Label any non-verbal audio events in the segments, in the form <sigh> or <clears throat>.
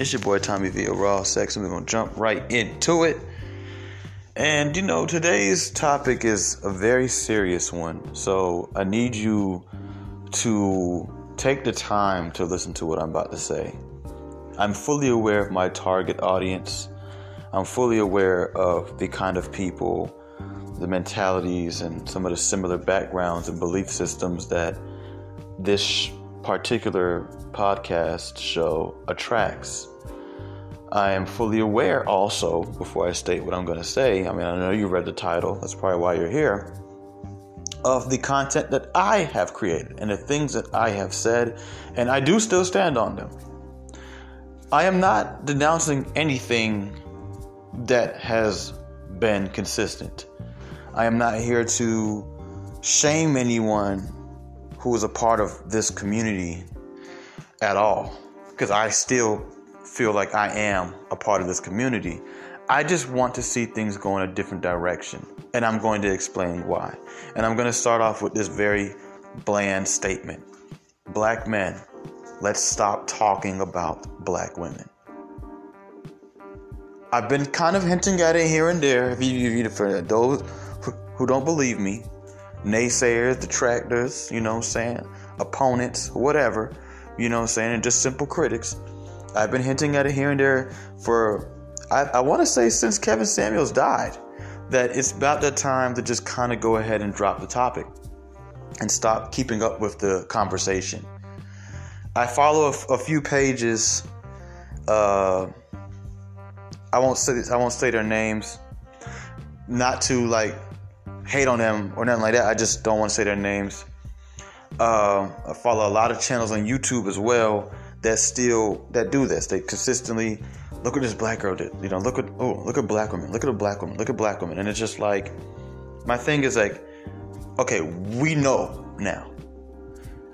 It's your boy Tommy V, Raw Secks, and we're gonna jump right into it. And you know, today's topic is a very serious one, so I need you to take the time to listen to what I'm about to say. I'm fully aware of my target audience. I'm fully aware of the kind of people, the mentalities, and some of the similar backgrounds and belief systems that this particular podcast show attracts. I am fully aware also, before I state what I'm going to say, I mean, I know you read the title, that's probably why you're here, of the content that I have created and the things that I have said, and I do still stand on them. I am not denouncing anything that has been consistent. I am not here to shame anyone who is a part of this community at all, because I still feel like I am a part of this community. I just want to see things go in a different direction. And I'm going to explain why. And I'm going to start off with this very bland statement Black men, let's stop talking about black women. I've been kind of hinting at it here and there. If you, for those who don't believe me, naysayers, detractors, you know what I'm saying, opponents, whatever, you know what I'm saying, and just simple critics. I've been hinting at it here and there for, I, I want to say, since Kevin Samuels died, that it's about that time to just kind of go ahead and drop the topic and stop keeping up with the conversation. I follow a, a few pages. Uh, I won't say I won't say their names, not to like hate on them or nothing like that. I just don't want to say their names. Uh, I follow a lot of channels on YouTube as well that still that do this. They consistently look at this black girl. That, you know, look at oh, look at black women. Look at a black woman. Look at black women. And it's just like my thing is like, okay, we know now.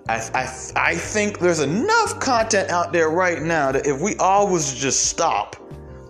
I, I, I think there's enough content out there right now that if we all was just stop,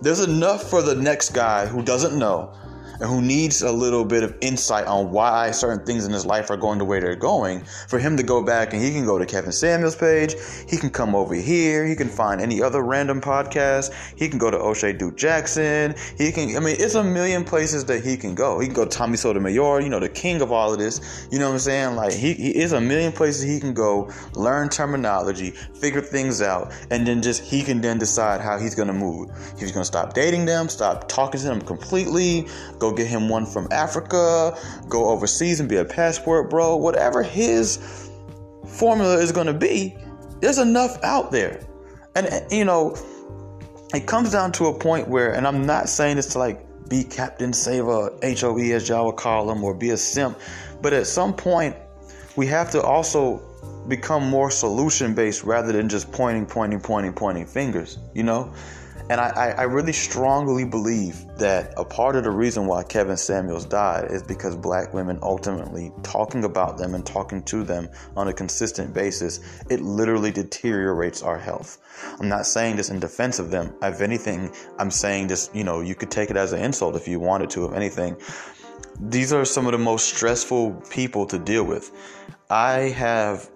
there's enough for the next guy who doesn't know and who needs a little bit of insight on why certain things in his life are going the way they're going, for him to go back and he can go to Kevin Samuels' page, he can come over here, he can find any other random podcast, he can go to O'Shea Duke Jackson, he can, I mean, it's a million places that he can go. He can go to Tommy Sotomayor, you know, the king of all of this, you know what I'm saying? Like, he, he is a million places he can go, learn terminology, figure things out, and then just, he can then decide how he's gonna move. He's gonna stop dating them, stop talking to them completely, go Go get him one from Africa. Go overseas and be a passport bro. Whatever his formula is going to be, there's enough out there. And, you know, it comes down to a point where, and I'm not saying this to like be Captain Saver, HOE as y'all would call him, or be a simp, but at some point, we have to also become more solution based rather than just pointing, pointing, pointing, pointing fingers, you know? And I, I, really strongly believe that a part of the reason why Kevin Samuels died is because black women ultimately talking about them and talking to them on a consistent basis, it literally deteriorates our health. I'm not saying this in defense of them. If anything, I'm saying this, you know, you could take it as an insult if you wanted to, if anything. These are some of the most stressful people to deal with. I have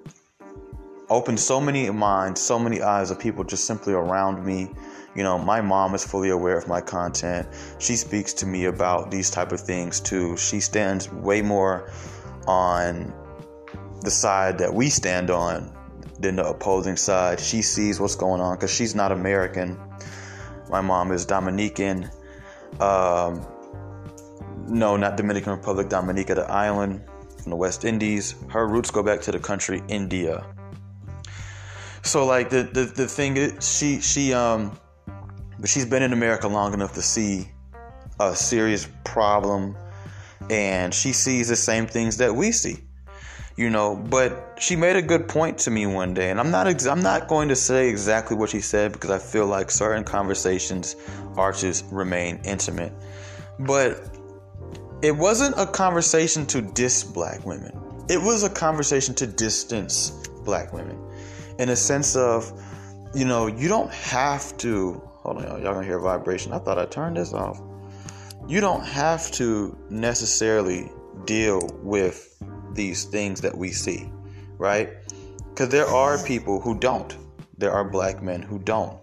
opened so many minds, so many eyes of people just simply around me you know my mom is fully aware of my content. She speaks to me about these type of things too. She stands way more on the side that we stand on than the opposing side. She sees what's going on because she's not american. My mom is dominican. Um, no not dominican republic dominica the island from the west indies. Her roots go back to the country india. So like the the, the thing is she she um but she's been in America long enough to see a serious problem and she sees the same things that we see you know. But she made a good point to me one day and i'm not ex- i'm not going to say exactly what she said because i feel like certain conversations are to remain intimate. But it wasn't a conversation to diss black women. It was a conversation to distance black women in a sense of you know you don't have to Hold on, y'all. Gonna hear vibration. I thought I turned this off. You don't have to necessarily deal with these things that we see, right? Because there are people who don't. there are black men who don't.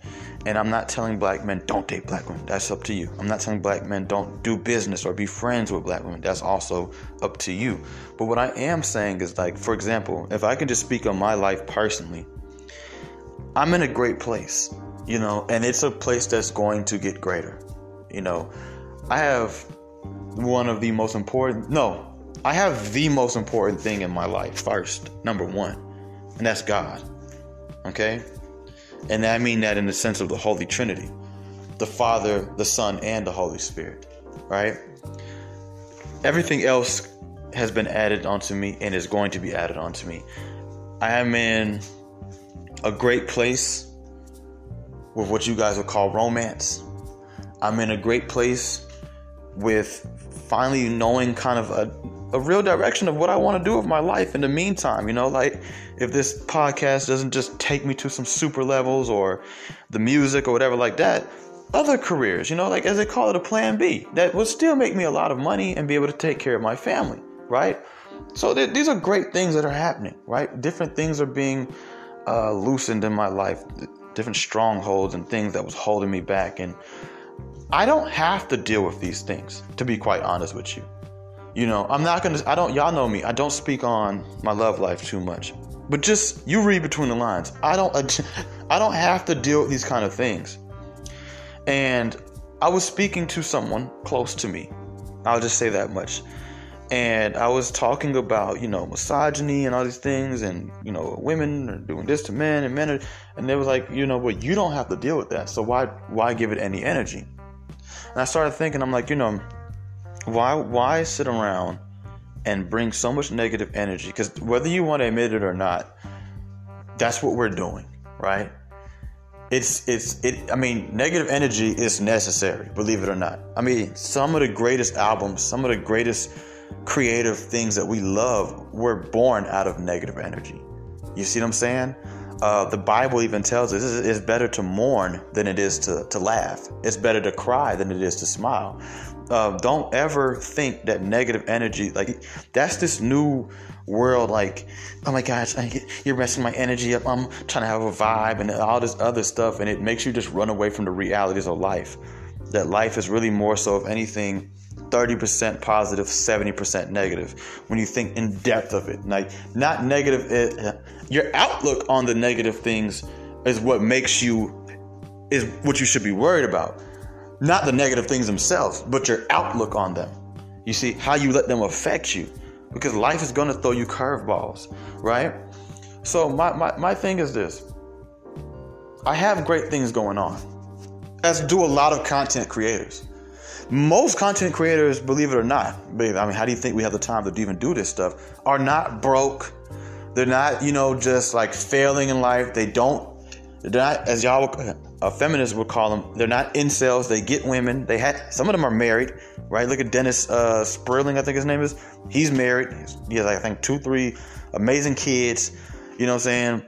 And I'm not telling black men don't date black women. That's up to you. I'm not telling black men don't do business or be friends with black women. That's also up to you. But what I am saying is like, for example, if I can just speak on my life personally, I'm in a great place, you know, and it's a place that's going to get greater. You know, I have one of the most important, no, I have the most important thing in my life first, number one, and that's God. Okay? And I mean that in the sense of the Holy Trinity the Father, the Son, and the Holy Spirit. Right? Everything else has been added onto me and is going to be added onto me. I am in a great place with what you guys would call romance. I'm in a great place with finally knowing kind of a, a real direction of what I want to do with my life in the meantime. You know, like if this podcast doesn't just take me to some super levels or the music or whatever like that, other careers, you know, like as they call it a plan B, that would still make me a lot of money and be able to take care of my family, right? So th- these are great things that are happening, right? Different things are being uh, loosened in my life, different strongholds and things that was holding me back. And I don't have to deal with these things, to be quite honest with you. You know, I'm not gonna, I don't, y'all know me, I don't speak on my love life too much. But just, you read between the lines. I don't, <laughs> I don't have to deal with these kind of things. And I was speaking to someone close to me. I'll just say that much and I was talking about you know misogyny and all these things, and you know women are doing this to men, and men are, and they was like, you know, well, you don't have to deal with that, so why why give it any energy? And I started thinking, I'm like, you know, why why sit around and bring so much negative energy? Because whether you want to admit it or not, that's what we're doing, right? It's it's it. I mean, negative energy is necessary, believe it or not. I mean, some of the greatest albums, some of the greatest creative things that we love were born out of negative energy. You see what I'm saying? Uh, the Bible even tells us it's better to mourn than it is to, to laugh. It's better to cry than it is to smile. Uh, don't ever think that negative energy, like, that's this new world, like, oh my gosh, you're messing my energy up. I'm trying to have a vibe and all this other stuff. And it makes you just run away from the realities of life. That life is really more so, if anything, 30% positive, 70% negative. When you think in depth of it, like not negative, it, uh, your outlook on the negative things is what makes you, is what you should be worried about. Not the negative things themselves, but your outlook on them. You see, how you let them affect you. Because life is going to throw you curveballs, right? So, my, my, my thing is this I have great things going on, as do a lot of content creators most content creators, believe it or not, I mean, how do you think we have the time to even do this stuff? Are not broke. They're not, you know, just like failing in life. They don't. They're not, as y'all, a feminist would call them. They're not incels. They get women. They had some of them are married, right? Look at Dennis uh, Sperling, I think his name is. He's married. He has, I think, two, three amazing kids. You know what I'm saying?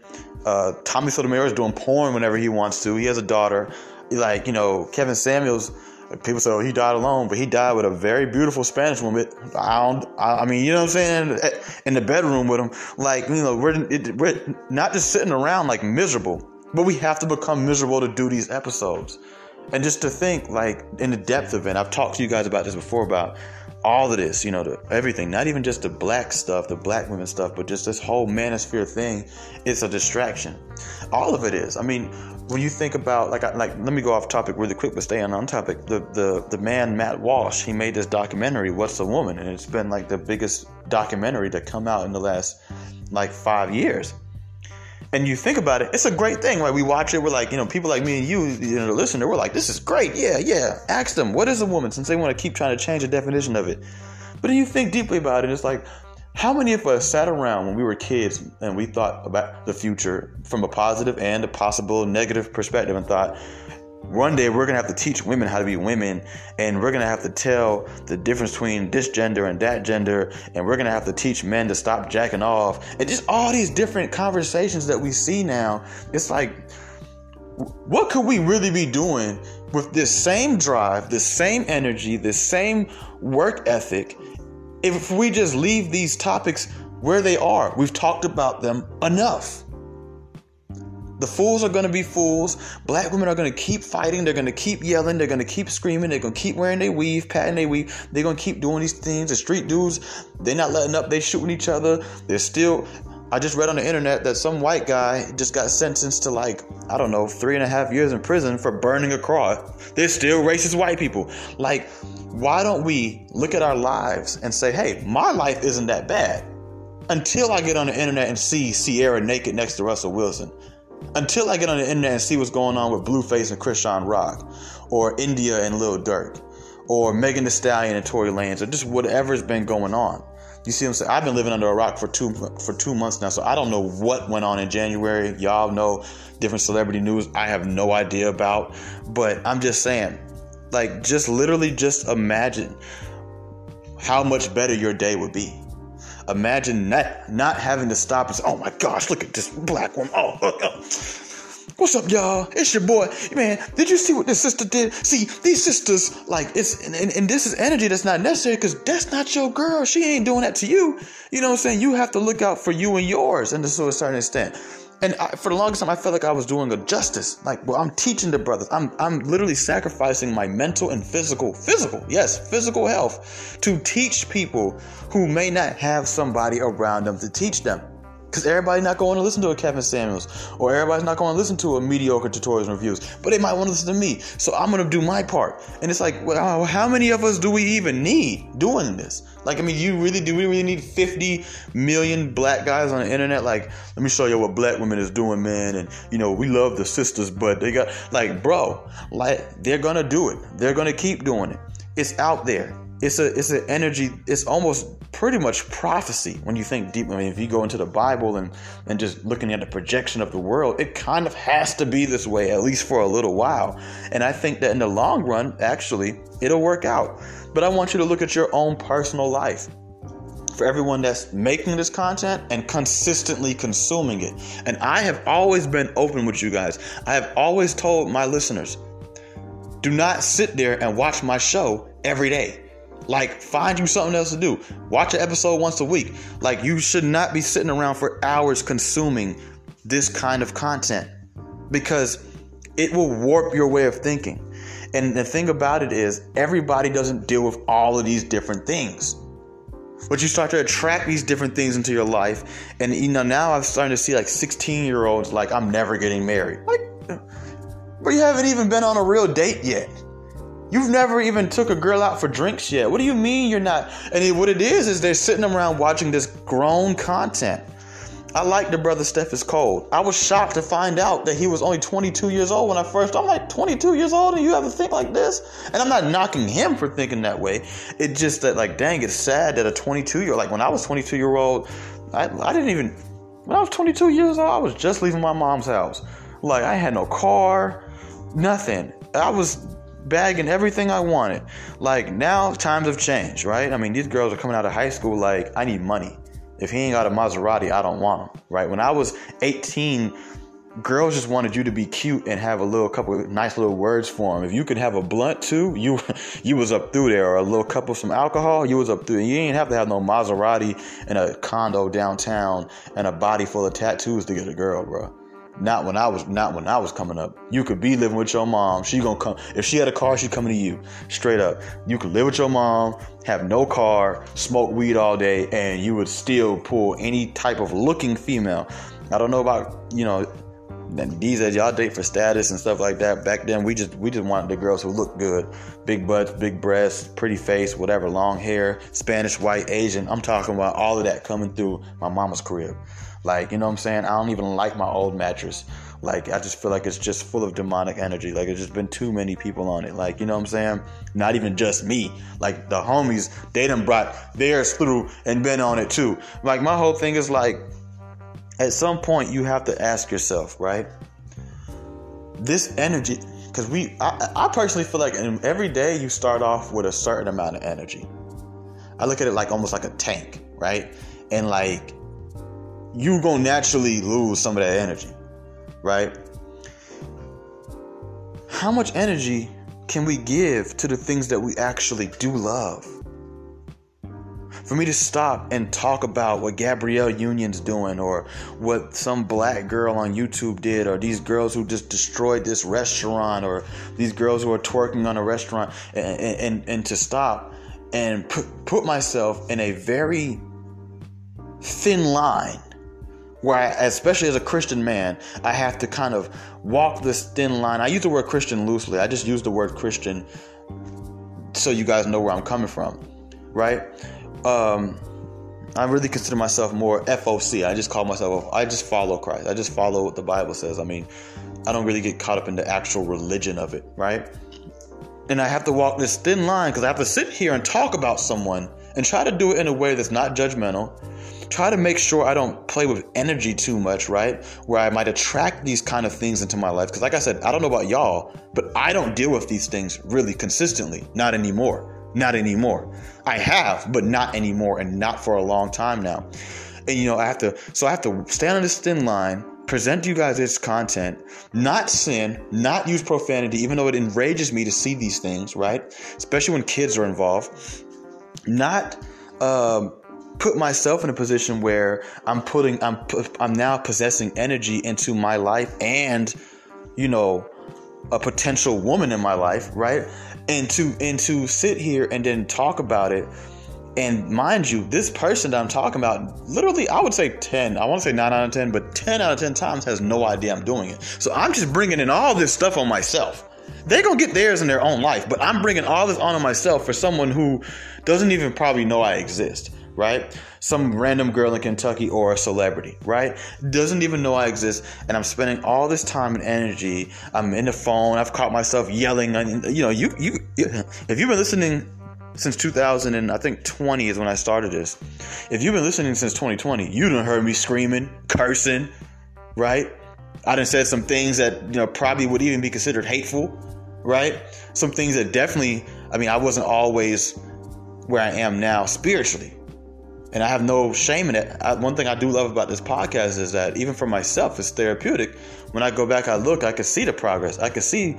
Uh, Tommy Sotomayor is doing porn whenever he wants to. He has a daughter. Like, you know, Kevin Samuels people say, oh, he died alone, but he died with a very beautiful Spanish woman. I don't, I mean, you know what I'm saying? In the bedroom with him. Like, you know, we're, it, we're not just sitting around like miserable, but we have to become miserable to do these episodes. And just to think, like, in the depth of it, I've talked to you guys about this before about all of this, you know, the, everything, not even just the black stuff, the black women stuff, but just this whole manosphere thing, it's a distraction. All of it is. I mean, when you think about like like let me go off topic really quick but stay on topic the the the man Matt Walsh he made this documentary What's a Woman? And it's been like the biggest documentary to come out in the last like 5 years. And you think about it it's a great thing. Like we watch it we're like you know people like me and you you know the listener we're like this is great. Yeah yeah. Ask them what is a woman? Since they want to keep trying to change the definition of it. But then you think deeply about it it's like how many of us sat around when we were kids and we thought about the future from a positive and a possible negative perspective and thought, one day we're gonna have to teach women how to be women, and we're gonna have to tell the difference between this gender and that gender, and we're gonna have to teach men to stop jacking off, and just all these different conversations that we see now. It's like, what could we really be doing with this same drive, this same energy, this same work ethic, if we just leave these topics where they are, we've talked about them enough. The fools are going to be fools. Black women are going to keep fighting. They're going to keep yelling. They're going to keep screaming. They're going to keep wearing their weave, patting their weave. They're going to keep doing these things. The street dudes, they're not letting up. They're shooting each other. They're still. I just read on the internet that some white guy just got sentenced to like, I don't know, three and a half years in prison for burning a cross. They're still racist white people. Like, why don't we look at our lives and say, hey, my life isn't that bad? Until I get on the internet and see Ciara naked next to Russell Wilson until I get on the internet and see what's going on with Blueface and Chrisean Rock, or India and Lil Durk, or Megan Thee Stallion and Tory Lanez, or just whatever's been going on. You see what I'm saying? I've been living under a rock for two for two months now, so I don't know what went on in January. Y'all know different celebrity news. I have no idea about, but I'm just saying, like, just literally, just imagine how much better your day would be Imagine not, not having to stop and say, oh my gosh, look at this black woman. Oh, oh, oh. What's up, y'all? It's your boy. Man, did you see what this sister did? See, these sisters, like, it's, and, and, and this is energy that's not necessary because that's not your girl. She ain't doing that to you. You know what I'm saying? You have to look out for you and yours, and to a certain extent. And I, for the longest time, I felt like I was doing a justice. Like, well, I'm teaching the brothers. I'm, I'm literally sacrificing my mental and physical, physical, yes, physical health to teach people who may not have somebody around them to teach them. Because everybody's not going to listen to a Kevin Samuels, or everybody's not going to listen to a mediocre tutorials and reviews, but they might want to listen to me. So I'm going to do my part. And it's like, well, how many of us do we even need doing this? Like, I mean, you really do we really need 50 million black guys on the internet? Like, let me show you what black women is doing, man. And you know, we love the sisters, but they got like, bro, like they're gonna do it. They're gonna keep doing it. It's out there. It's a it's an energy. It's almost pretty much prophecy when you think deep. I mean, if you go into the Bible and and just looking at the projection of the world, it kind of has to be this way at least for a little while. And I think that in the long run, actually, it'll work out. But I want you to look at your own personal life. For everyone that's making this content and consistently consuming it. And I have always been open with you guys. I have always told my listeners do not sit there and watch my show every day like, find you something else to do. Watch an episode once a week. Like, you should not be sitting around for hours consuming this kind of content because it will warp your way of thinking. And the thing about it is, everybody doesn't deal with all of these different things. But you start to attract these different things into your life. And you know, now I'm starting to see like 16 year olds like, I'm never getting married. Like, but you haven't even been on a real date yet. You've never even took a girl out for drinks yet. What do you mean you're not? And what it is is they're sitting around watching this grown content. I like the brother Steph is cold. I was shocked to find out that he was only 22 years old when I first. I'm like 22 years old and you have to think like this. And I'm not knocking him for thinking that way. It's just that like, dang, it's sad that a 22 year old like when I was 22 year old, I, I didn't even when I was 22 years old, I was just leaving my mom's house. Like I had no car, nothing. I was bagging everything I wanted. Like now times have changed, right? I mean, these girls are coming out of high school like I need money. If he ain't got a Maserati, I don't want him, right? When I was 18, girls just wanted you to be cute and have a little couple nice little words for them. If you could have a blunt too, <laughs> you you was up through there, or a little cup of some alcohol, you was up through. You didn't have to have no Maserati and a condo downtown and a body full of tattoos to get a girl, bro. Not when I was not when I was coming up. You could be living with your mom. She gonna come if she had a car, she's coming to you. Straight up. You could live with your mom, have no car, smoke weed all day, and you would still pull any type of looking female. I don't know about, you know, these as y'all date for status and stuff like that. Back then we just we just wanted the girls who look good. Big butts, big breasts, pretty face, whatever, long hair, Spanish, white, Asian. I'm talking about all of that coming through my mama's crib. Like, you know what I'm saying? I don't even like my old mattress. Like, I just feel like it's just full of demonic energy. Like, it's just been too many people on it. Like, you know what I'm saying? Not even just me. Like, the homies, they done brought theirs through and been on it too. Like, my whole thing is like, at some point, you have to ask yourself, right? This energy, because we, I, I personally feel like every day you start off with a certain amount of energy. I look at it like almost like a tank, right? And like, you're to naturally lose some of that energy, right? How much energy can we give to the things that we actually do love? For me to stop and talk about what Gabrielle Union's doing or what some black girl on YouTube did or these girls who just destroyed this restaurant or these girls who are twerking on a restaurant and, and, and to stop and put, put myself in a very thin line where I, especially as a Christian man, I have to kind of walk this thin line. I use the word Christian loosely. I just use the word Christian so you guys know where I'm coming from, right? Um, I really consider myself more FOC. I just call myself, I just follow Christ. I just follow what the Bible says. I mean, I don't really get caught up in the actual religion of it, right? And I have to walk this thin line because I have to sit here and talk about someone and try to do it in a way that's not judgmental. Try to make sure I don't play with energy too much, right? Where I might attract these kind of things into my life. Because, like I said, I don't know about y'all, but I don't deal with these things really consistently. Not anymore. Not anymore. I have, but not anymore, and not for a long time now. And you know, I have to, so I have to stand on this thin line, present you guys this content, not sin, not use profanity, even though it enrages me to see these things, right? Especially when kids are involved. Not um, put myself in a position where I'm putting, I'm, I'm now possessing energy into my life and, you know, a potential woman in my life, right? And to and to sit here and then talk about it. And mind you this person that i'm talking about literally i would say 10 i want to say 9 out of 10 but 10 out of 10 times has no idea i'm doing it. So i'm just bringing in all this stuff on myself. They're gonna get theirs in their own life but i'm bringing all this on myself for someone who doesn't even probably know i exist right? Some random girl in Kentucky or a celebrity, right? Doesn't even know I exist, and I'm spending all this time and energy. I'm in the phone. I've caught myself yelling. You know, you you if you've been listening since 2000 and I think 20 is when I started this. If you've been listening since 2020, you done heard me screaming, cursing, right? I done said some things that you know probably would even be considered hateful, right? Some things that definitely, I mean, I wasn't always where I am now spiritually and I have no shame in it. I, one thing I do love about this podcast is that even for myself, it's therapeutic. When I go back, I look, I can see the progress. I can see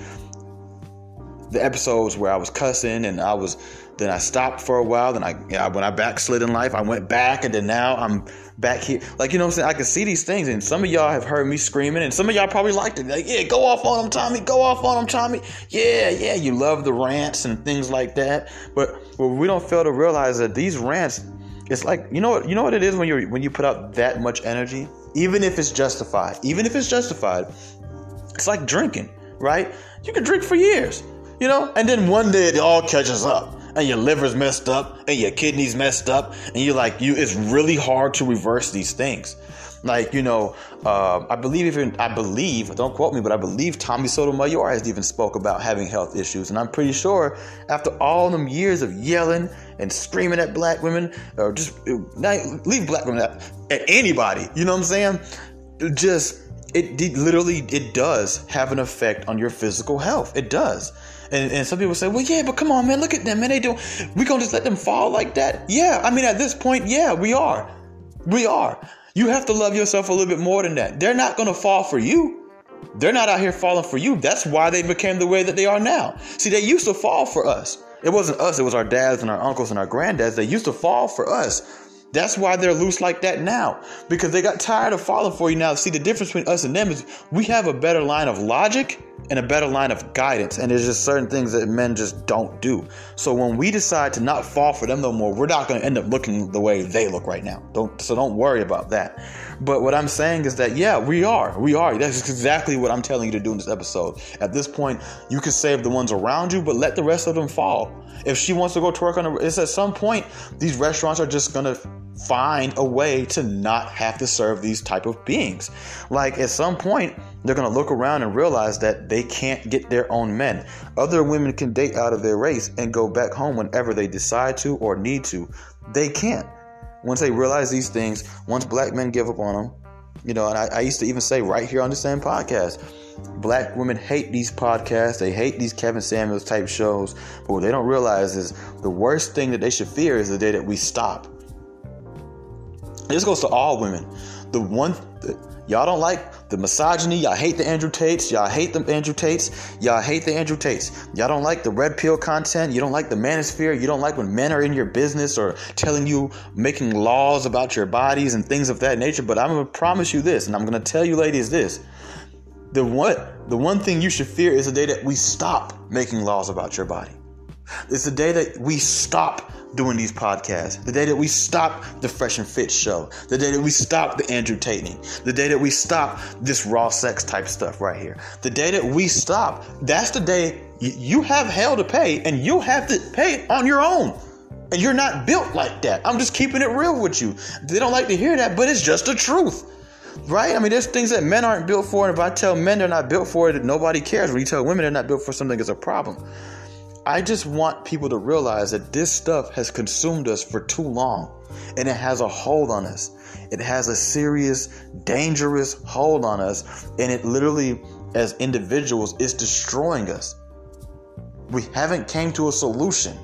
the episodes where I was cussing and I was, then I stopped for a while. Then I, yeah, when I backslid in life, I went back and then now I'm back here. Like, you know what I'm saying? I can see these things and some of y'all have heard me screaming and some of y'all probably liked it. Like, yeah, go off on them, Tommy. Go off on them, Tommy. Yeah, yeah, you love the rants and things like that. But, but we don't fail to realize that these rants, it's like you know what you know what it is when you when you put out that much energy, even if it's justified, even if it's justified. It's like drinking, right? You can drink for years, you know, and then one day it all catches up and your liver's messed up and your kidneys messed up and you're like you it's really hard to reverse these things like you know, uh, I believe even I believe don't quote me, but I believe Tommy Sotomayor has even spoke about having health issues, and I'm pretty sure after all them years of yelling and screaming at black women, or just leave black women at, at anybody, you know what I'm saying? Just it, it literally it does have an effect on your physical health. It does. And, and, some people say, well, yeah, but come on, man, look at them, man. They don't. We gonna just let them fall like that? Yeah, I mean, at this point, yeah, we are. We are. You have to love yourself a little bit more than that. They're not going to fall for you. They're not out here falling for you. That's why they became the way that they are now. See, they used to fall for us. It wasn't us, it was our dads and our uncles and our granddads. They used to fall for us. That's why they're loose like that now. Because they got tired of falling for you now. See, the difference between us and them is we have a better line of logic and a better line of guidance. And there's just certain things that men just don't do. So when we decide to not fall for them no more, we're not going to end up looking the way they look right now. Don't so don't worry about that. But what I'm saying is that yeah, we are. We are. That's exactly what I'm telling you to do in this episode. At this point, you can save the ones around you, but let the rest of them fall. If she wants to go to work on a, it's at some point these restaurants are just gonna find a way to not have to serve these type of beings. Like at some point, they're gonna look around and realize that they can't get their own men. Other women can date out of their race and go back home whenever they decide to or need to. They can't. Once they realize these things, once black men give up on them, you know, and I, I used to even say right here on the same podcast, black women hate these podcasts. They hate these Kevin Samuels type shows. But what they don't realize is the worst thing that they should fear is the day that we stop This goes to all women. The one that y'all don't like the misogyny, y'all hate the Andrew Tates, y'all hate the Andrew Tates, y'all hate the Andrew Tates. Y'all don't like the red pill content, you don't like the manosphere, you don't like when men are in your business or telling you making laws about your bodies and things of that nature. But I'm gonna promise you this, and I'm gonna tell you ladies this. The one the one thing you should fear is the day that we stop making laws about your body. It's the day that we stop doing these podcasts. The day that we stop the Fresh and Fit show. The day that we stop the Andrew Tating. The day that we stop this raw secks type stuff right here. The day that we stop, that's the day you have hell to pay and you'll have to pay on your own. And you're not built like that. I'm just keeping it real with you. They don't like to hear that, but it's just the truth. Right? I mean, there's things that men aren't built for. And if I tell men they're not built for it, nobody cares. When you tell women they're not built for something, it's a problem. I just want people to realize that this stuff has consumed us for too long and it has a hold on us. It has a serious, dangerous hold on us, and it literally, as individuals, is destroying us. We haven't came to a solution.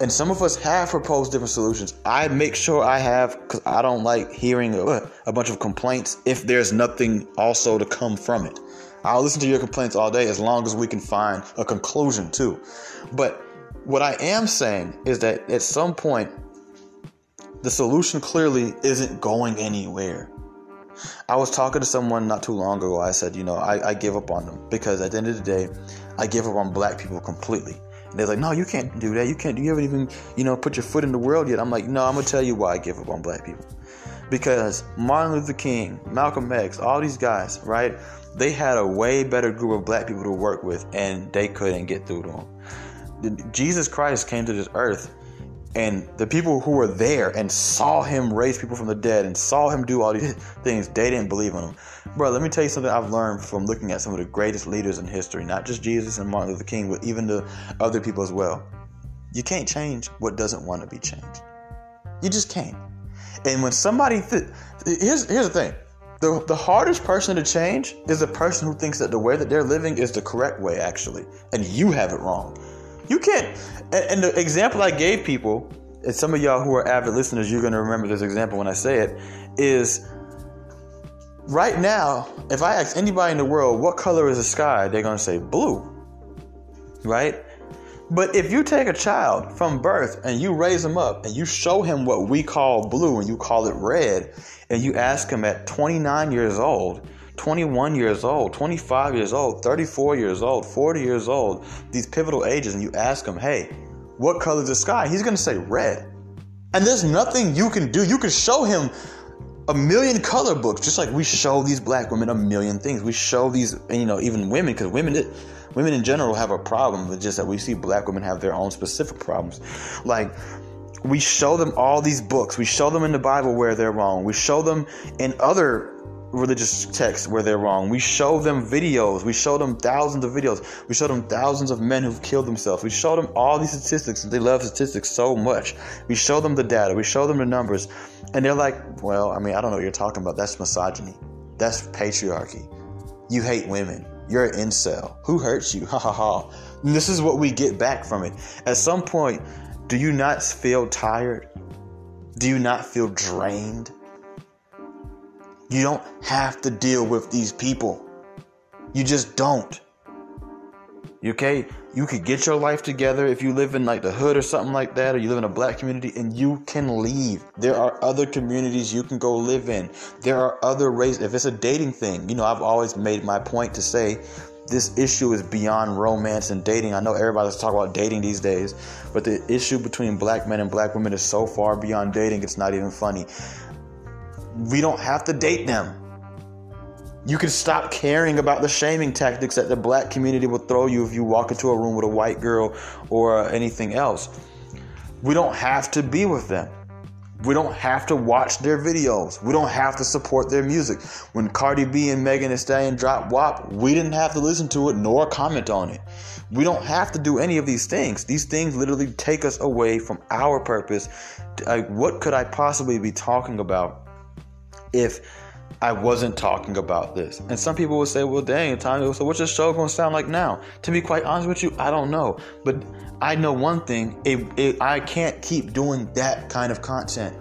And some of us have proposed different solutions. I make sure I have because I don't like hearing a, a bunch of complaints if there's nothing also to come from it. I'll listen to your complaints all day as long as we can find a conclusion too. But what I am saying is that at some point, the solution clearly isn't going anywhere. I was talking to someone not too long ago. I said, you know, I, I give up on them because at the end of the day, I give up on black people completely. And they're like, no, you can't do that. You can't. You haven't even, you know, put your foot in the world yet. I'm like, no, I'm gonna tell you why I give up on black people. Because Martin Luther King, Malcolm X, all these guys, right? They had a way better group of black people to work with and they couldn't get through to them. Jesus Christ came to this earth and the people who were there and saw him raise people from the dead and saw him do all these <laughs> things, they didn't believe in him. Bro, let me tell you something I've learned from looking at some of the greatest leaders in history, not just Jesus and Martin Luther King, but even the other people as well. You can't change what doesn't want to be changed. You just can't. And when somebody, th- here's, here's the thing the, the hardest person to change is the person who thinks that the way that they're living is the correct way, actually, and you have it wrong. You can't. And, and the example I gave people, and some of y'all who are avid listeners, you're going to remember this example when I say it, is right now, if I ask anybody in the world, what color is the sky, they're going to say blue. Right? But if you take a child from birth and you raise him up and you show him what we call blue and you call it red, and you ask him at 29 years old, 21 years old, 25 years old, 34 years old, 40 years old, these pivotal ages, and you ask him, hey, what color is the sky? He's going to say red. And there's nothing you can do. You can show him a million color books, just like we show these black women a million things. We show these, you know, even women, because women, women in general have a problem. It's just that we see black women have their own specific problems. Like, we show them all these books. We show them in the Bible where they're wrong. We show them in other religious texts where they're wrong. We show them videos. We show them thousands of videos. We show them thousands of men who've killed themselves. We show them all these statistics. They love statistics so much. We show them the data. We show them the numbers. And they're like, well, I mean, I don't know what you're talking about. That's misogyny. That's patriarchy. You hate women. You're an incel. Who hurts you? <laughs> Ha ha ha. And this is what we get back from it. At some point, do you not feel tired? Do you not feel drained? You don't have to deal with these people. You just don't. Okay? You could get your life together if you live in like the hood or something like that, or you live in a black community and you can leave. There are other communities you can go live in. There are other races. If it's a dating thing, you know, I've always made my point to say this issue is beyond romance and dating. I know everybody's talking about dating these days, but the issue between black men and black women is so far beyond dating, it's not even funny. We don't have to date them. You can stop caring about the shaming tactics that the black community will throw you if you walk into a room with a white girl or anything else. We don't have to be with them. We don't have to watch their videos. We don't have to support their music. When Cardi B and Megan Thee Stallion dropped WAP, we didn't have to listen to it nor comment on it. We don't have to do any of these things. These things literally take us away from our purpose. Like, what could I possibly be talking about if I wasn't talking about this. And some people would say, well, dang, Tommy, so what's your show going to sound like now? To be quite honest with you, I don't know. But I know one thing it, it, I can't keep doing that kind of content.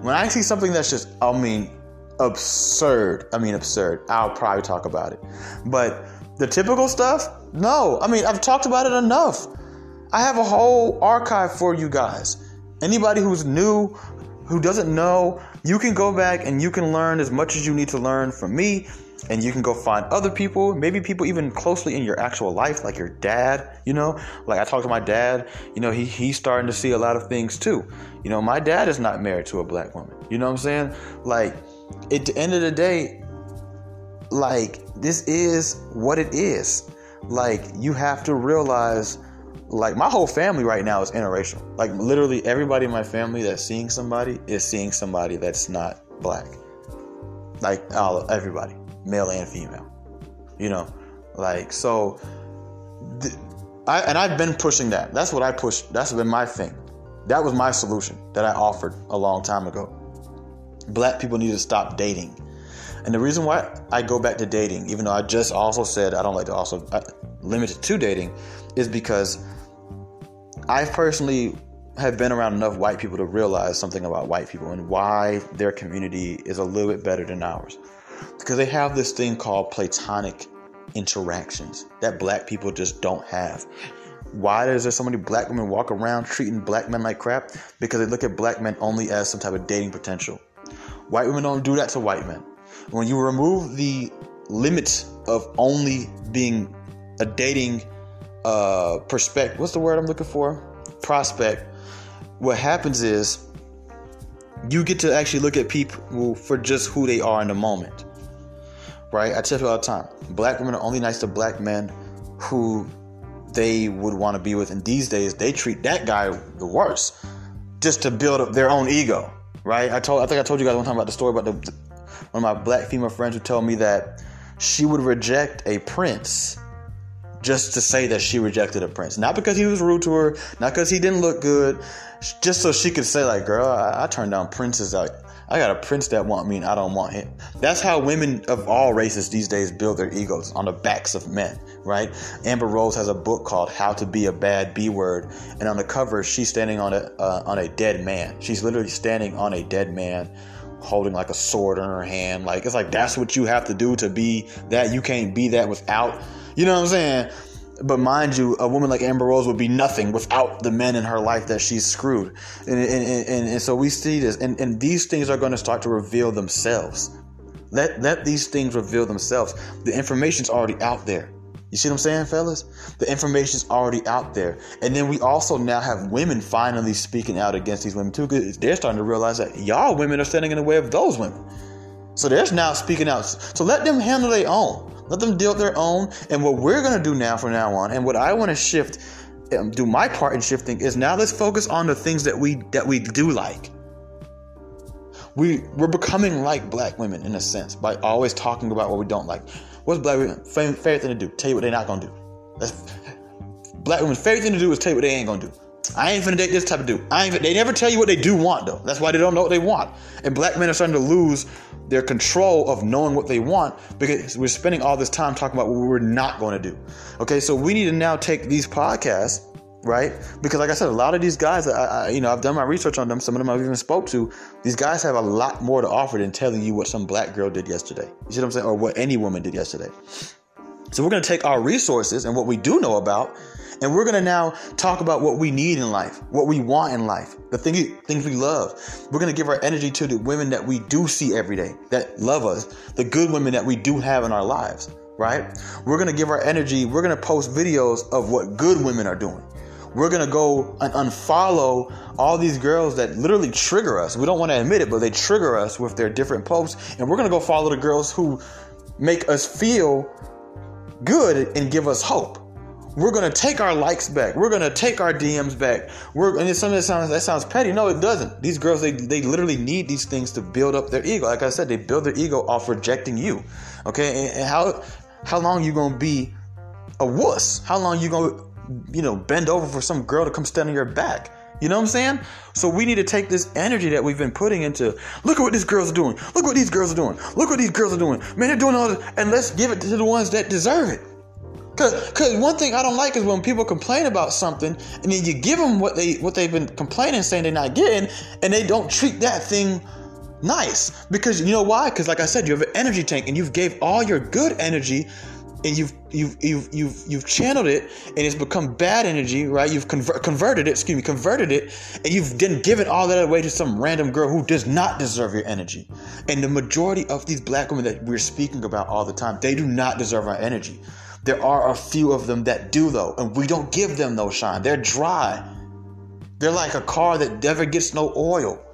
When I see something that's just, I mean, absurd. I mean, absurd. I'll probably talk about it. But the typical stuff, no. I mean, I've talked about it enough. I have a whole archive for you guys. Anybody who's new, who doesn't know, you can go back and you can learn as much as you need to learn from me. And you can go find other people, maybe people even closely in your actual life, like your dad, you know? Like I talked to my dad, you know, he, he's starting to see a lot of things too. You know, my dad is not married to a black woman. You know what I'm saying? Like, at the end of the day, like, this is what it is. Like, you have to realize like my whole family right now is interracial. Like literally everybody in my family that's seeing somebody is seeing somebody that's not black. Like all everybody, male and female. You know, like so. Th- I, and I've been pushing that. That's what I push. That's been my thing. That was my solution that I offered a long time ago. Black people need to stop dating. And the reason why I go back to dating, even though I just also said I don't like to also uh, limit it to dating, is because I personally have been around enough white people to realize something about white people and why their community is a little bit better than ours. Because they have this thing called platonic interactions that black people just don't have. Why does there so many black women walk around treating black men like crap? Because they look at black men only as some type of dating potential. White women don't do that to white men. When you remove the limits of only being a dating uh, perspective. What's the word I'm looking for? Prospect. What happens is you get to actually look at people for just who they are in the moment. Right? I tell you all the time black women are only nice to black men who they would want to be with. And these days, they treat that guy the worst just to build up their own ego. Right? I told, I think I told you guys one time about the story about the, one of my black female friends who told me that she would reject a prince just to say that she rejected a prince. Not because he was rude to her, not because he didn't look good, just so she could say, like, girl, I, I turned down princes. Like, I got a prince that want me and I don't want him. That's how women of all races these days build their egos on the backs of men, right? Amber Rose has a book called How to Be a Bad B Word, and on the cover she's standing on a uh, on a dead man. She's literally standing on a dead man holding like a sword in her hand. Like it's like that's what you have to do to be that. You can't be that without you know what I'm saying? But mind you, a woman like Amber Rose would be nothing without the men in her life that she's screwed. And, and, and, and so we see this. And, and these things are going to start to reveal themselves. Let, let these things reveal themselves. The information's already out there. You see what I'm saying, fellas? The information's already out there. And then we also now have women finally speaking out against these women too, because they're starting to realize that y'all women are standing in the way of those women. So they're now speaking out. So let them handle their own. Let them deal with their own. And what we're going to do now from now on, and what I want to shift, um, do my part in shifting, is now let's focus on the things that we that we do like. We we're becoming like black women in a sense by always talking about what we don't like. What's black women favorite thing to do? Tell you what they're not gonna do. That's black women's favorite thing to do is tell you what they ain't gonna do. I ain't finna date this type of dude. I ain't. They never tell you what they do want though. That's why they don't know what they want. And black men are starting to lose their control of knowing what they want because we're spending all this time talking about what we're not going to do. Okay, so we need to now take these podcasts, right? Because like I said, a lot of these guys, I, I, you know, I've done my research on them. Some of them I've even spoke to. These guys have a lot more to offer than telling you what some black girl did yesterday. You see what I'm saying, or what any woman did yesterday. So we're going to take our resources and what we do know about and we're gonna now talk about what we need in life, what we want in life, the thing, things we love. We're gonna give our energy to the women that we do see every day, that love us, the good women that we do have in our lives, right? We're gonna give our energy, we're gonna post videos of what good women are doing. We're gonna go and unfollow all these girls that literally trigger us. We don't want to admit it, but they trigger us with their different posts. And we're gonna go follow the girls who make us feel good and give us hope we're gonna take our likes back. We're gonna take our DMs back. We're and some of that sounds that sounds petty. No, it doesn't. These girls they they literally need these things to build up their ego. Like I said, they build their ego off rejecting you. Okay, and, and how how long you gonna be a wuss? How long you gonna you know bend over for some girl to come stand on your back? You know what I'm saying? So we need to take this energy that we've been putting into look at what these girls are doing. Look what these girls are doing. Look what these girls are doing. Man, they're doing all this, and let's give it to the ones that deserve it. Cause, Cause one thing I don't like is when people complain about something and then you give them what they what they've been complaining, saying they're not getting, and they don't treat that thing nice. Because you know why? Because like I said, you have an energy tank and you've gave all your good energy and you've you've you've you've you've channeled it and it's become bad energy, right? You've conver- converted it, excuse me, converted it, and you've then given all that away to some random girl who does not deserve your energy. And the majority of these black women that we're speaking about all the time, they do not deserve our energy. There are a few of them that do though, and we don't give them no shine. They're dry. They're like a car that never gets no oil.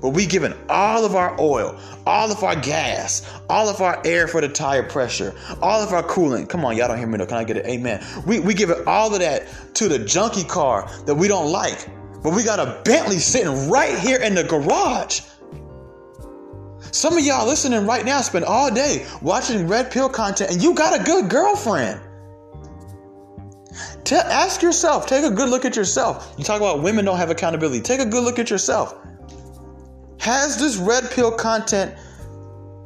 But we giving all of our oil, all of our gas, all of our air for the tire pressure, all of our coolant. Come on, y'all don't hear me though. Can I get an amen? We we giving all of that to the junky car that we don't like. But we got a Bentley sitting right here in the garage. Some of y'all listening right now spend all day watching red pill content and you got a good girlfriend. Ask yourself, take a good look at yourself. You talk about women don't have accountability. Take a good look at yourself. Has this red pill content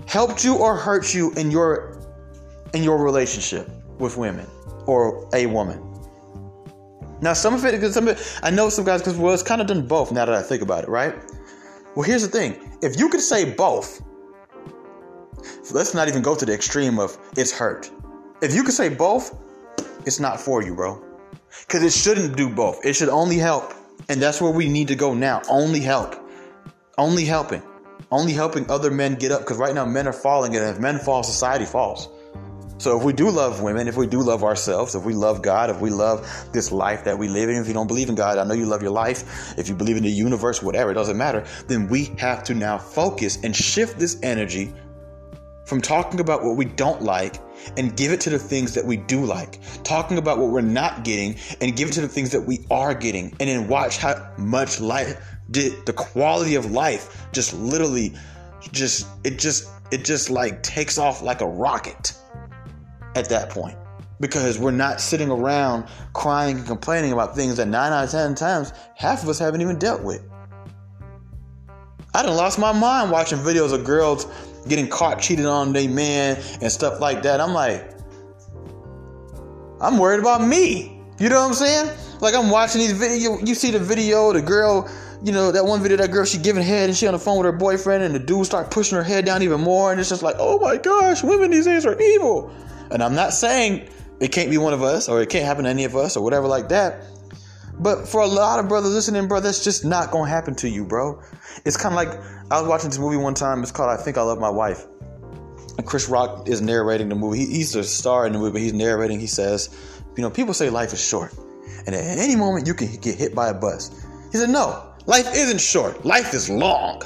helped you or hurt you in your in your relationship with women or a woman? Now, some of it, some of it, I know some guys because well, it's kind of done both. Now that I think about it, right? Well, here's the thing: if you could say both, let's not even go to the extreme of it's hurt. If you could say both, it's not for you, bro. Because it shouldn't do both. It should only help, and that's where we need to go now. Only help. Only helping. Only helping other men get up because right now men are falling, and if men fall, society falls. So if we do love women, if we do love ourselves, if we love God, if we love this life that we live in, if you don't believe in God, I know you love your life. If you believe in the universe, whatever, it doesn't matter. Then we have to now focus and shift this energy from talking about what we don't like and give it to the things that we do like. Talking about what we're not getting and give it to the things that we are getting. And then watch how much life did the quality of life just literally just it just it just like takes off like a rocket at that point because we're not sitting around crying and complaining about things that nine out of ten times half of us haven't even dealt with. I done lost my mind watching videos of girls getting caught cheating on their man and stuff like that. I'm like, I'm worried about me. You know what I'm saying? Like I'm watching these videos. You see the video, the girl, you know, that one video, that girl, she giving head and she on the phone with her boyfriend, and the dude start pushing her head down even more, and it's just like, oh my gosh, women these days are evil. And I'm not saying it can't be one of us or it can't happen to any of us or whatever like that. But for a lot of brothers listening, bro, that's just not gonna happen to you, bro. It's kind of like I was watching this movie one time. It's called I Think I Love My Wife. And Chris Rock is narrating the movie. He, he's the star in the movie, but he's narrating. He says, you know, people say life is short, and at any moment you can get hit by a bus. He said, no, life isn't short. Life is long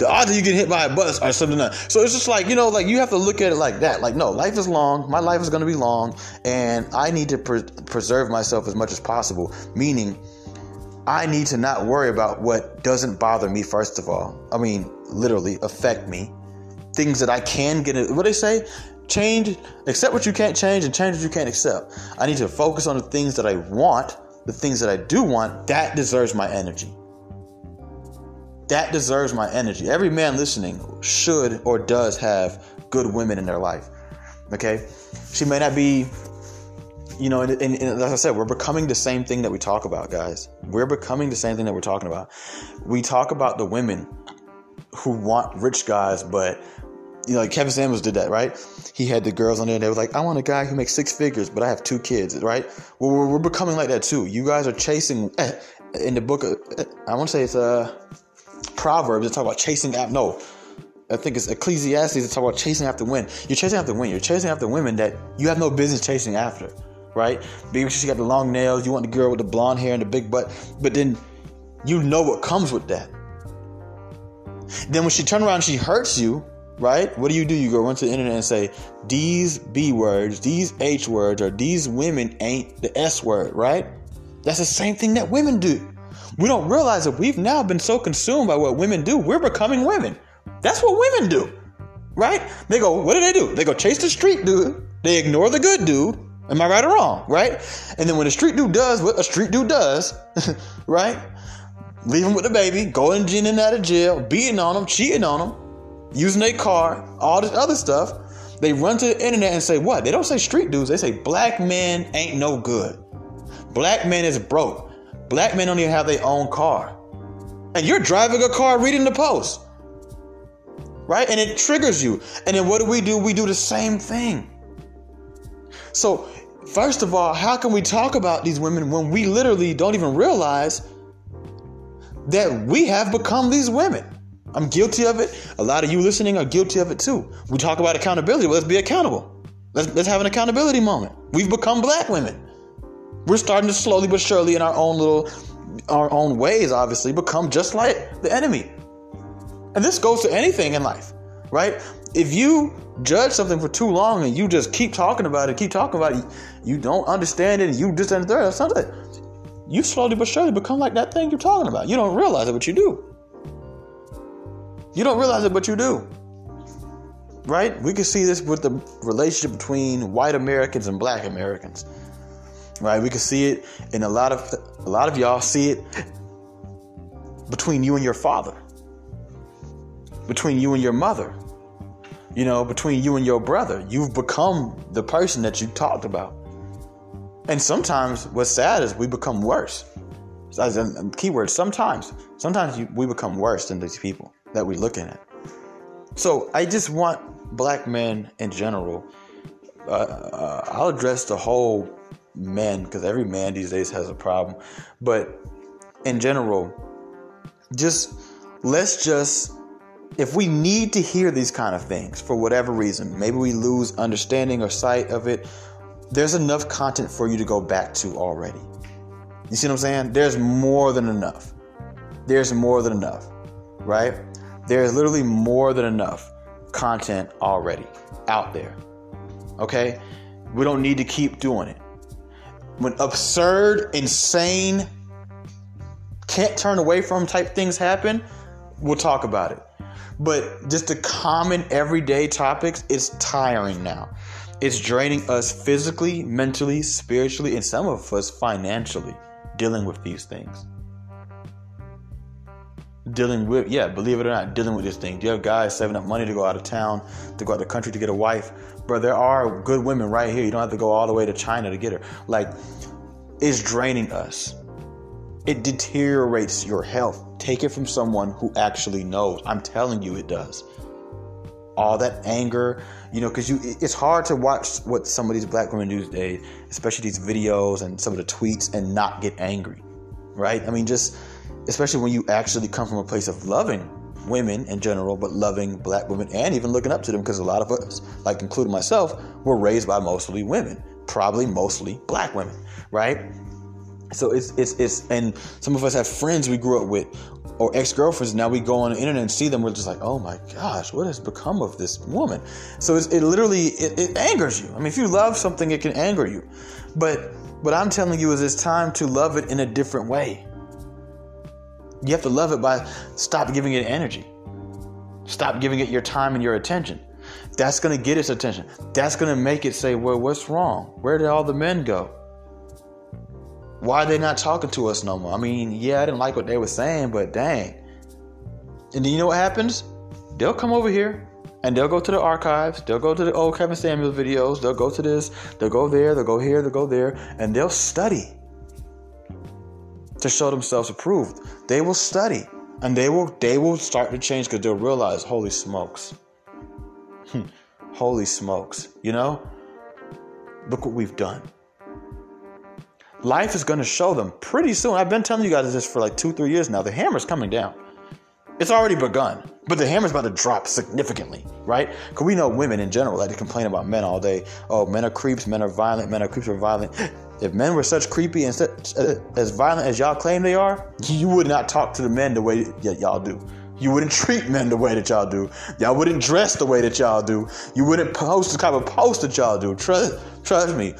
the odds of you getting hit by a bus are something else. So it's just like, you know, like you have to look at it like that. Like, no, life is long. My life is going to be long. And I need to pre- preserve myself as much as possible. Meaning, I need to not worry about what doesn't bother me, first of all. I mean, literally affect me. Things that I can get, what they say? Change, accept what you can't change and change what you can't accept. I need to focus on the things that I want, the things that I do want. That deserves my energy that deserves my energy. Every man listening should or does have good women in their life. Okay? She may not be, you know, and, and, and, as I said, we're becoming the same thing that we talk about, guys. We're becoming the same thing that we're talking about. We talk about the women who want rich guys, but you know, like Kevin Samuels did that, right? He had the girls on there they were like, I want a guy who makes six figures, but I have two kids, right? Well, we're, we're becoming like that too. You guys are chasing eh, in the book of, eh, I want to say it's, uh, Proverbs that talk about chasing after. No, I think it's Ecclesiastes that talk about chasing after women. You're chasing after women. You're chasing after women that you have no business chasing after, right? Maybe she got the long nails. You want the girl with the blonde hair and the big butt, but then you know what comes with that. Then when she turns around, she hurts you, right? What do you do? You go run to the internet and say these B words, these H words, or these women ain't the S word, right? That's the same thing that women do. We don't realize that we've now been so consumed by what women do, we're becoming women. That's what women do, right? They go, what do they do? They go chase the street dude, they ignore the good dude. Am I right or wrong, right? And then when the street dude does what a street dude does, <laughs> right? Leave him with the baby, going in and out of jail, beating on him, cheating on him, using their car, all this other stuff. They run to the internet and say what? They don't say street dudes. They say black men ain't no good. Black men is broke. Black men don't even have their own car. And you're driving a car reading the post. Right? And it triggers you. And then what do we do? We do the same thing. So, first of all, how can we talk about these women when we literally don't even realize that we have become these women? I'm guilty of it. A lot of you listening are guilty of it too. We talk about accountability. Well, let's be accountable. Let's, let's have an accountability moment. We've become black women. We're starting to slowly but surely, in our own little, our own ways, obviously, become just like the enemy. And this goes to anything in life, right? If you judge something for too long and you just keep talking about it, keep talking about it, you don't understand it, you just understand something, you slowly but surely become like that thing you're talking about. You don't realize it, but you do. You don't realize it, but you do. Right? We can see this with the relationship between white Americans and black Americans. Right? We can see it and a lot of a lot of y'all see it between you and your father. Between you and your mother. You know, between you and your brother. You've become the person that you talked about. And sometimes what's sad is we become worse. As a keyword, sometimes. Sometimes you, we become worse than these people that we're looking at. So I just want black men in general. Uh, uh, I'll address the whole men because every man these days has a problem, but in general, just let's just if we need to hear these kind of things for whatever reason, maybe we lose understanding or sight of it. There's enough content for you to go back to already. You see what I'm saying? There's more than enough. There's more than enough, right? There is literally more than enough content already out there. Okay? We don't need to keep doing it. When absurd, insane, can't turn away from type things happen, we'll talk about it. But just the common everyday topics, it's tiring now. It's draining us physically, mentally, spiritually, and some of us financially dealing with these things dealing with, yeah, believe it or not, dealing with this thing. Do you have guys saving up money to go out of town, to go out of the country to get a wife? Bro, there are good women right here. You don't have to go all the way to China to get her. Like, it's draining us. It deteriorates your health. Take it from someone who actually knows. I'm telling you, it does. All that anger, you know, because you it's hard to watch what some of these black women do today, especially these videos and some of the tweets, and not get angry, right? I mean, just especially when you actually come from a place of loving women in general, but loving black women and even looking up to them because a lot of us, like including myself, were raised by mostly women, probably mostly black women, right? So it's it's it's and some of us have friends we grew up with or ex-girlfriends now we go on the internet and see them we're just like oh my gosh what has become of this woman? So it literally it, it angers you. I mean if you love something it can anger you. But what i'm telling you is it's time to love it in a different way you have to love it by stop giving it energy. Stop giving it your time and your attention. That's going to get its attention. That's going to make it say, well, what's wrong? Where did all the men go? Why are they not talking to us no more? I mean, yeah, I didn't like what they were saying, but dang. And then you know what happens? They'll come over here and they'll go to the archives. They'll go to the old Kevin Samuels videos. They'll go to this. They'll go there. They'll go here. They'll go there. And they'll study to show themselves approved. They will study and they will they will start to change because they'll realize, holy smokes. Hmm. holy smokes. You know? Look what we've done. Life is going to show them pretty soon. I've been telling you guys this for like two, three years now. The hammer's coming down. It's already begun, but the hammer's about to drop significantly, right? Because we know women in general like to complain about men all day. Oh, men are creeps, men are violent, men are creeps are violent. If men were such creepy and such, uh, as violent as y'all claim they are, you would not talk to the men the way that y'all do. You wouldn't treat men the way that y'all do. Y'all wouldn't dress the way that y'all do. You wouldn't post the kind of post that y'all do. Trust, trust me,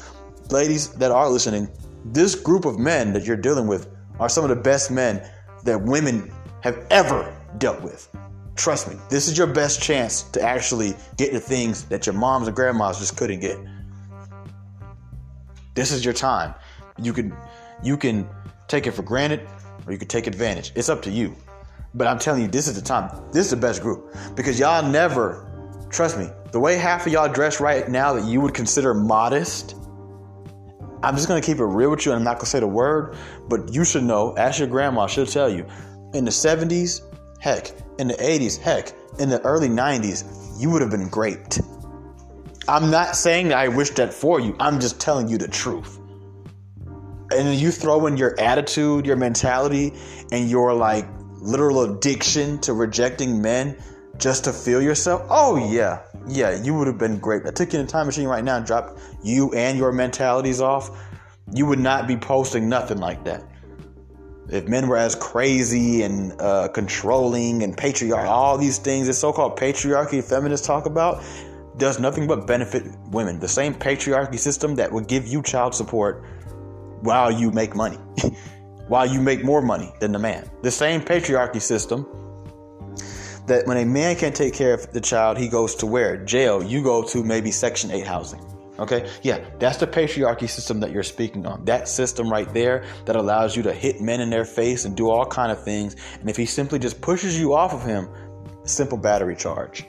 ladies that are listening, this group of men that you're dealing with are some of the best men that women have ever dealt with. Trust me, this is your best chance to actually get the things that your moms and grandmas just couldn't get. This is your time. You can you can take it for granted or you can take advantage. It's up to you. But I'm telling you, this is the time. This is the best group because y'all never Trust me, the way half of y'all dress right now that you would consider modest, I'm just gonna keep it real with you and I'm not gonna say the word, but you should know, ask your grandma, she'll tell you. In the 70s, heck, in the 80s, heck, in the early 90s, you would have been great. I'm not saying I wish that for you, I'm just telling you the truth. And you throw in your attitude, your mentality, and your like literal addiction to rejecting men just to feel yourself. Oh, yeah, yeah, you would have been great. I took you in a time machine right now and dropped you and your mentalities off. You would not be posting nothing like that. If men were as crazy and uh, controlling and patriarch, all these things that so-called patriarchy feminists talk about, does nothing but benefit women. The same patriarchy system that would give you child support while you make money, <laughs> while you make more money than the man. The same patriarchy system that when a man can't take care of the child, he goes to where? Jail. You go to maybe Section 8 housing. Okay? Yeah, that's the patriarchy system that you're speaking on. That system right there that allows you to hit men in their face and do all kind of things. And if he simply just pushes you off of him, simple battery charge.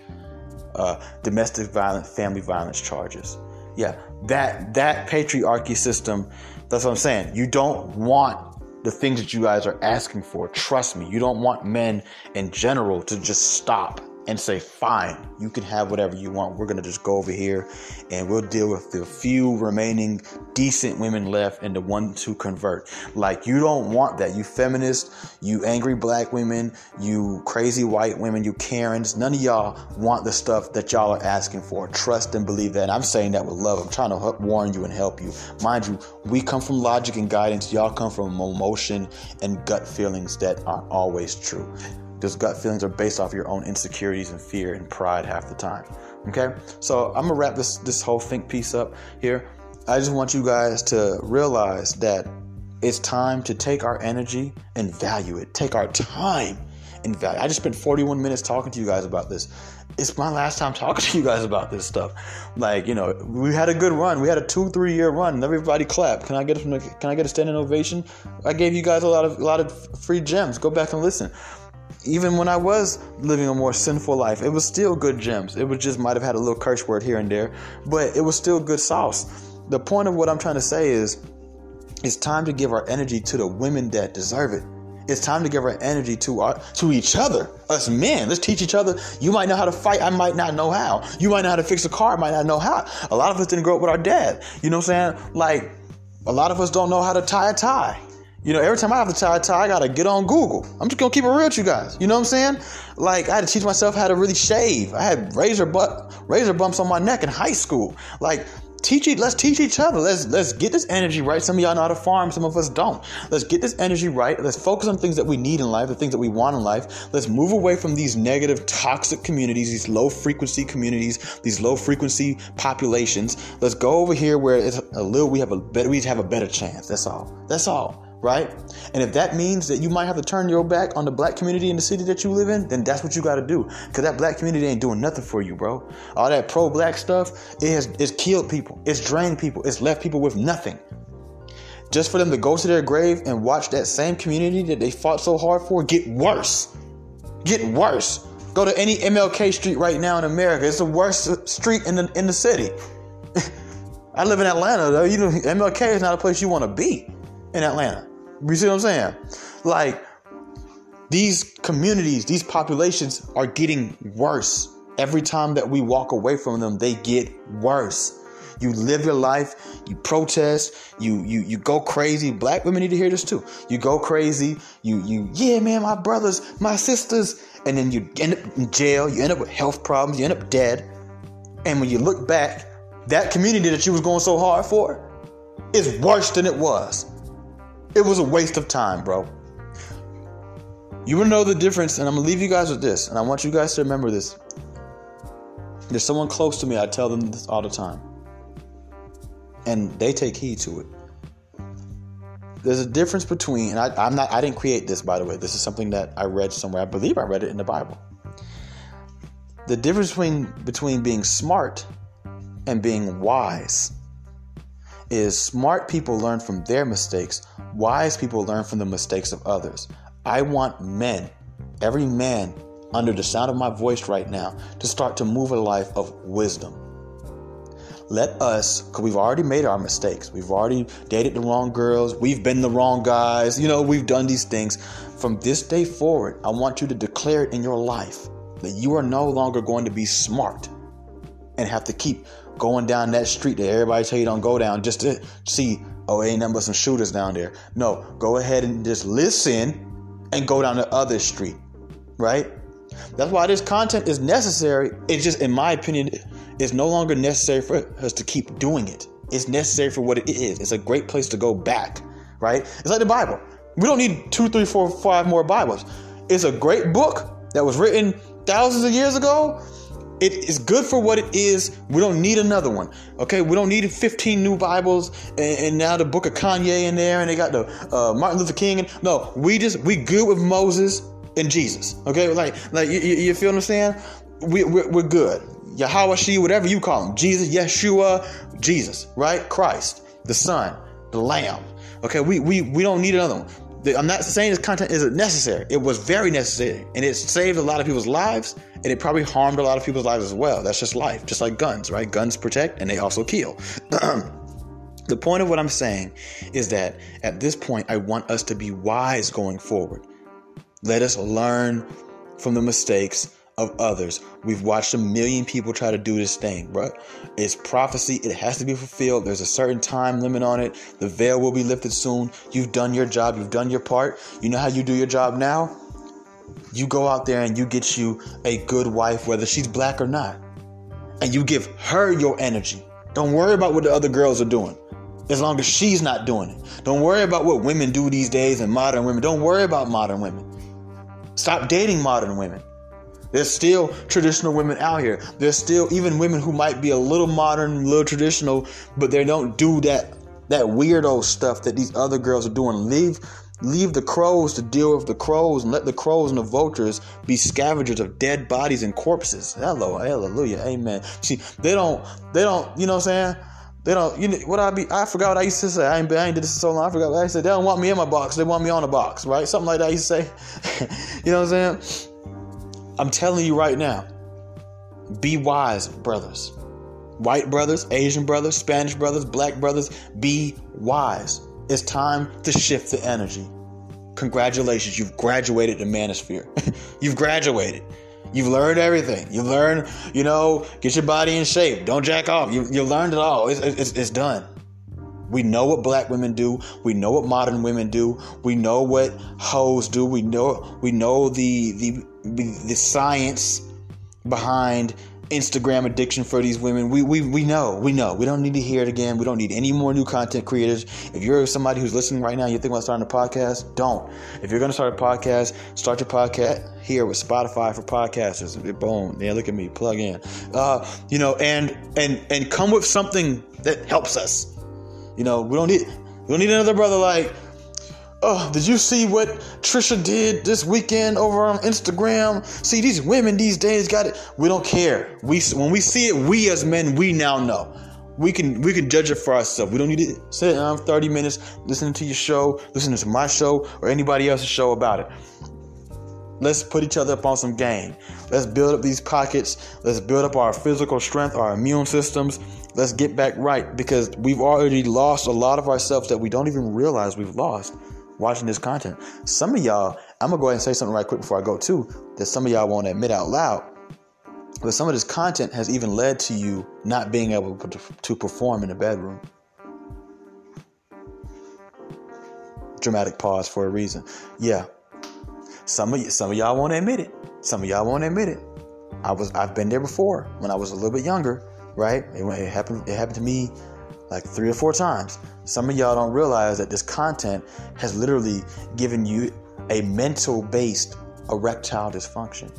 Uh, domestic violence, family violence charges. Yeah, that that patriarchy system, that's what I'm saying. You don't want the things that you guys are asking for. Trust me, you don't want men in general to just stop and say, fine, you can have whatever you want. We're going to just go over here and we'll deal with the few remaining decent women left and the ones who convert. Like, you don't want that. You feminists, you angry black women, you crazy white women, you Karens, none of y'all want the stuff that y'all are asking for. Trust and believe that. And I'm saying that with love. I'm trying to warn you and help you. Mind you, we come from logic and guidance. Y'all come from emotion and gut feelings that aren't always true. Those gut feelings are based off your own insecurities and fear and pride half the time. Okay, so I'm gonna wrap this this whole think piece up here. I just want you guys to realize that it's time to take our energy and value it. Take our time and value. I just spent 41 minutes talking to you guys about this. It's my last time talking <laughs> to you guys about this stuff. Like, you know, we had a good run. We had a two, three year run. And everybody clapped. Can I get a, can I get a standing ovation? I gave you guys a lot of a lot of free gems. Go back and listen even when I was living a more sinful life, it was still good gems. It was just might have had a little curse word here and there, but it was still good sauce. The point of what I'm trying to say is it's time to give our energy to the women that deserve it. It's time to give our energy to our to each other, us men. Let's teach each other. You might know how to fight, I might not know how. You might know how to fix a car, I might not know how. A lot of us didn't grow up with our dad. You know what I'm saying? Like a lot of us don't know how to tie a tie. You know, every time I have to tie a tie, I gotta get on Google. I'm just gonna keep it real with you guys. You know what I'm saying? Like I had to teach myself how to really shave. I had razor butt razor bumps on my neck in high school. Like teach it. Let's teach each other. Let's let's get this energy right. Some of y'all know how to farm. Some of us don't. Let's get this energy right. Let's focus on things that we need in life, the things that we want in life. Let's move away from these negative, toxic communities, these low frequency communities, these low frequency populations. Let's go over here where it's a little. We have a better. We have a better chance. That's all. That's all right? And if that means that you might have to turn your back on the black community in the city that you live in, then that's what you got to do. Because that black community ain't doing nothing for you, bro. All that pro black stuff, it has it's killed people, it's drained people, it's left people with nothing. Just for them to go to their grave and watch that same community that they fought so hard for get worse. Get worse. Go to any MLK street right now in America. It's the worst street in the in the city. <laughs> I live in Atlanta though. You know, MLK is not a place you want to be in Atlanta. You see what I'm saying? Like these communities, these populations are getting worse. Every time that we walk away from them, they get worse. You live your life, you protest, you you you go crazy. Black women need to hear this too. You go crazy, you you yeah, man, my brothers, my sisters, and then you end up in jail, you end up with health problems, you end up dead. And when you look back, that community that you was going so hard for is worse than it was. It was a waste of time, bro. You will know the difference, and I'm gonna leave you guys with this, and I want you guys to remember this. There's someone close to me, I tell them this all the time. And they take heed to it. There's a difference between, and I, I'm not, I didn't create this, by the way. This is something that I read somewhere. I believe I read it in the Bible. The difference between between being smart and being wise is smart people learn from their mistakes, wise people learn from the mistakes of others. I want men, every man, under the sound of my voice right now to start to move a life of wisdom. Let us, because we've already made our mistakes. We've already dated the wrong girls. We've been the wrong guys. You know, we've done these things. From this day forward, I want you to declare it in your life that you are no longer going to be smart and have to keep going down that street that everybody tell you don't go down just to see, oh, ain't but some shooters down there. No, go ahead and just listen and go down the other street, right? That's why this content is necessary. It's just, in my opinion, it's no longer necessary for us to keep doing it. It's necessary for what it is. It's a great place to go back, right? It's like the Bible. We don't need two, three, four, five more Bibles. It's a great book that was written thousands of years ago it is good for what it is. We don't need another one. Okay, we don't need 15 new Bibles and, and now the book of Kanye in there, and they got the uh, Martin Luther King. And no, we just we good with Moses and Jesus. Okay, like like you, you feel what I'm saying? We we're, we're good. Yahweh, she, whatever you call him, Jesus, Yeshua, Jesus, right? Christ, the Son, the Lamb. Okay, we we we don't need another one. I'm not saying this content isn't necessary. It was very necessary, and it saved a lot of people's lives, and it probably harmed a lot of people's lives as well. That's just life, just like guns, right? Guns protect, and they also kill. <clears throat> the point of what I'm saying is that at this point, I want us to be wise going forward. Let us learn from the mistakes of others. We've watched a million people try to do this thing, bro. It's prophecy. It has to be fulfilled. There's a certain time limit on it. The veil will be lifted soon. You've done your job. You've done your part. You know how you do your job now? You go out there and you get you a good wife, whether she's black or not. And you give her your energy. Don't worry about what the other girls are doing. As long as she's not doing it. Don't worry about what women do these days and modern women. Don't worry about modern women. Stop dating modern women. There's still traditional women out here. There's still even women who might be a little modern, a little traditional, but they don't do that that weirdo stuff that these other girls are doing. Leave leave the crows to deal with the crows and let the crows and the vultures be scavengers of dead bodies and corpses. Hello, hallelujah, amen. See, they don't they don't, you know what I'm saying? They don't, you know, what I be, I forgot what I used to say. I ain't, I ain't did this so long. I forgot what I said. They don't want me in my box. They want me on the box, right? Something like that I used to say. <laughs> you know what I'm saying? I'm telling you right now, be wise, brothers. White brothers, Asian brothers, Spanish brothers, black brothers, be wise. It's time to shift the energy. Congratulations, you've graduated the manosphere. <laughs> you've graduated. You've learned everything. You've learned, you know, get your body in shape. Don't jack off. You, you learned it all. It's, it's, it's done. We know what black women do. We know what modern women do. We know what hoes do. We know we know the the the science behind Instagram addiction for these women. We, we we know, we know. We don't need to hear it again. We don't need any more new content creators. If you're somebody who's listening right now, you think about starting a podcast, don't. If you're gonna start a podcast, start your podcast here with Spotify for podcasters. Boom. Yeah, look at me, plug in. Uh, you know, and and and come with something that helps us. You know, we don't need we don't need another brother like, oh, did you see what Trisha did this weekend over on Instagram? See, these women these days got it. We don't care. We when we see it, we as men, we now know. We can we can judge it for ourselves. We don't need to sit down 30 minutes listening to your show, listening to my show, or anybody else's show about it. Let's put each other up on some game. Let's build up these pockets. Let's build up our physical strength, our immune systems. Let's get back right because we've already lost a lot of ourselves that we don't even realize we've lost watching this content. Some of y'all, I'm gonna go ahead and say something right quick before I go too, that some of y'all won't admit out loud. But some of this content has even led to you not being able to, to perform in the bedroom. Dramatic pause for a reason. Yeah, some of y- some of y'all won't admit it. Some of y'all won't admit it. I was I've been there before when I was a little bit younger, right? It, it happened it happened to me like three or four times. Some of y'all don't realize that this content has literally given you a mental based erectile dysfunction.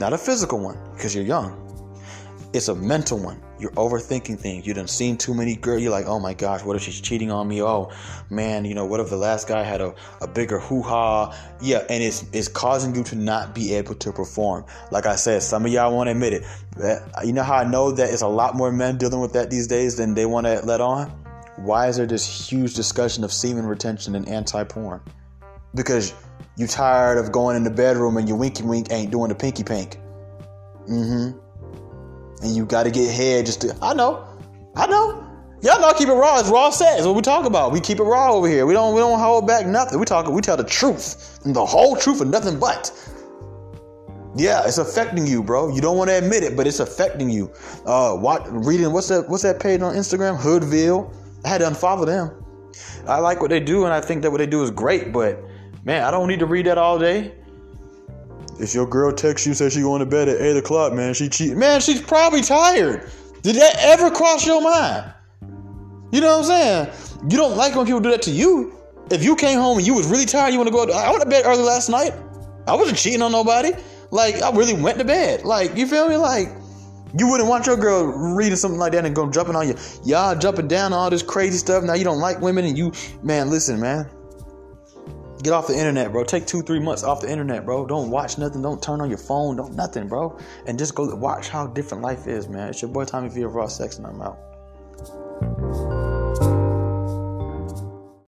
Not a physical one, because you're young. It's a mental one. You're overthinking things. You done seen too many girls. You're like, oh my gosh, what if she's cheating on me? Oh man, you know, what if the last guy had a, a bigger hoo ha? Yeah, and it's it's causing you to not be able to perform. Like I said, some of y'all won't admit it. You know how I know that it's a lot more men dealing with that these days than they want to let on? Why is there this huge discussion of semen retention and anti porn? Because you tired of going in the bedroom and your winky wink ain't doing the pinky pink. Mm-hmm. And you got to get head just to. I know, I know. Y'all know keep it raw. It's raw secks. What we talk about. We keep it raw over here. We don't we don't hold back nothing. We talk we tell the truth. And the whole truth and nothing but. Yeah, it's affecting you, bro. You don't want to admit it, but it's affecting you. Uh what reading what's that what's that page on Instagram? Hoodville. I had to unfollow them. I like what they do and I think that what they do is great, but man, I don't need to read that all day. If your girl texts you and says she going to bed at eight o'clock, man, she cheating. Man, she's probably tired. Did that ever cross your mind? You know what I'm saying? You don't like when people do that to you. If you came home and you was really tired, you want to go. I went to bed early last night. I wasn't cheating on nobody. Like I really went to bed. Like you feel me? Like you wouldn't want your girl reading something like that and go jumping on you. Y'all jumping down all this crazy stuff. Now you don't like women and you, man. Listen, man. Get off the internet, bro. Take two, three months off the internet, bro. Don't watch nothing. Don't turn on your phone. Don't nothing, bro. And just go watch how different life is, man. It's your boy Tommy V of Raw Secks, and I'm out.